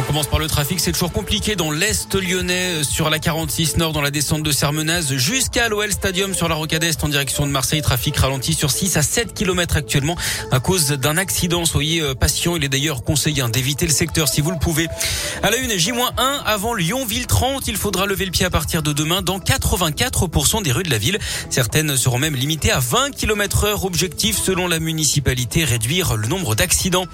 On commence par le trafic. C'est toujours compliqué dans l'Est lyonnais, euh, sur la 46 Nord, dans la descente de Sermenaz, jusqu'à l'OL Stadium sur la Rocade Est en direction de Marseille. Trafic ralenti sur 6 à 7 km actuellement à cause d'un accident. Soyez euh, patient. Il est d'ailleurs conseillé hein, d'éviter le secteur si vous le pouvez. À la une, J-1 avant Lyon-Ville 30. Il faudra lever le pied à partir de demain dans 84% des rues de la ville. Certaines seront même limitées à 20 km heure. Objectif, selon la municipalité, réduire le nombre d'accidents.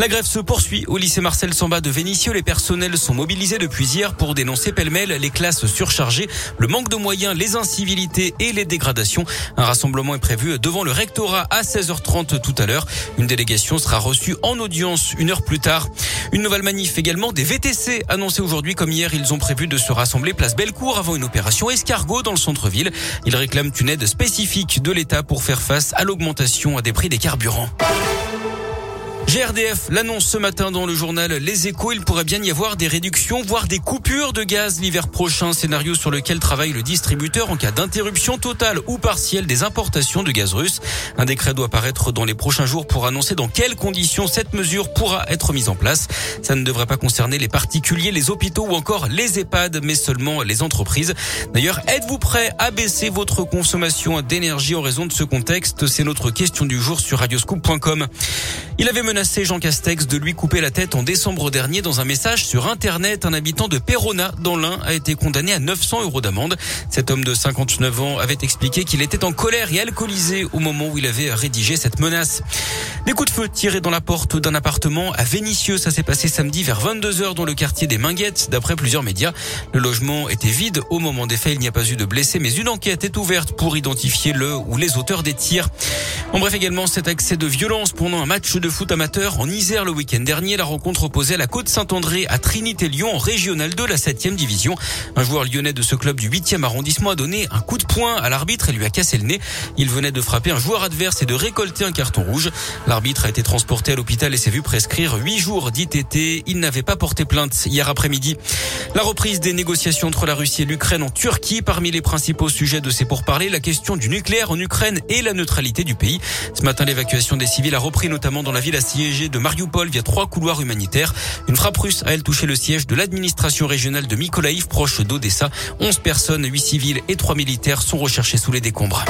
La grève se poursuit au lycée Marcel Samba de Vénissieux les personnels sont mobilisés depuis hier pour dénoncer pêle-mêle les classes surchargées, le manque de moyens, les incivilités et les dégradations. Un rassemblement est prévu devant le rectorat à 16h30 tout à l'heure. Une délégation sera reçue en audience une heure plus tard. Une nouvelle manif également des VTC annoncée aujourd'hui comme hier. Ils ont prévu de se rassembler place Bellecour avant une opération escargot dans le centre-ville. Ils réclament une aide spécifique de l'État pour faire face à l'augmentation des prix des carburants. GRDF l'annonce ce matin dans le journal Les Échos. Il pourrait bien y avoir des réductions, voire des coupures de gaz l'hiver prochain. Scénario sur lequel travaille le distributeur en cas d'interruption totale ou partielle des importations de gaz russe. Un décret doit paraître dans les prochains jours pour annoncer dans quelles conditions cette mesure pourra être mise en place. Ça ne devrait pas concerner les particuliers, les hôpitaux ou encore les EHPAD, mais seulement les entreprises. D'ailleurs, êtes-vous prêt à baisser votre consommation d'énergie en raison de ce contexte? C'est notre question du jour sur radioscoop.com. Il avait menacé Jean Castex de lui couper la tête en décembre dernier dans un message sur Internet. Un habitant de Perona, dans l'Ain, a été condamné à 900 euros d'amende. Cet homme de 59 ans avait expliqué qu'il était en colère et alcoolisé au moment où il avait rédigé cette menace. Des coups de feu tirés dans la porte d'un appartement à Vénissieux. Ça s'est passé samedi vers 22h dans le quartier des Minguettes, d'après plusieurs médias. Le logement était vide au moment des faits. Il n'y a pas eu de blessés, mais une enquête est ouverte pour identifier le ou les auteurs des tirs. En bref, également cet accès de violence pendant un match de foot amateur en Isère le week-end dernier. La rencontre opposée à la Côte Saint-André à Trinité-Lyon en régional de la 7e division. Un joueur lyonnais de ce club du 8e arrondissement a donné un coup de poing à l'arbitre et lui a cassé le nez. Il venait de frapper un joueur adverse et de récolter un carton rouge. L'arbitre a été transporté à l'hôpital et s'est vu prescrire 8 jours d'ITT. Il n'avait pas porté plainte hier après-midi. La reprise des négociations entre la Russie et l'Ukraine en Turquie. Parmi les principaux sujets de ces pourparlers, la question du nucléaire en Ukraine et la neutralité du pays. Ce matin, l'évacuation des civils a repris notamment dans la ville assiégée de Mariupol via trois couloirs humanitaires. Une frappe russe a elle touché le siège de l'administration régionale de Mykolaiv, proche d'Odessa. 11 personnes, 8 civils et 3 militaires sont recherchés sous les décombres.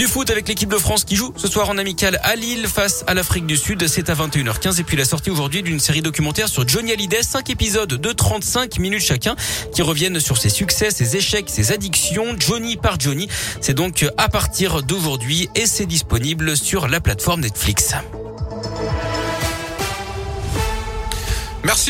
Du foot avec l'équipe de France qui joue ce soir en amical à Lille face à l'Afrique du Sud. C'est à 21h15 et puis la sortie aujourd'hui d'une série documentaire sur Johnny Hallyday. Cinq épisodes de 35 minutes chacun qui reviennent sur ses succès, ses échecs, ses addictions. Johnny par Johnny. C'est donc à partir d'aujourd'hui et c'est disponible sur la plateforme Netflix. Merci.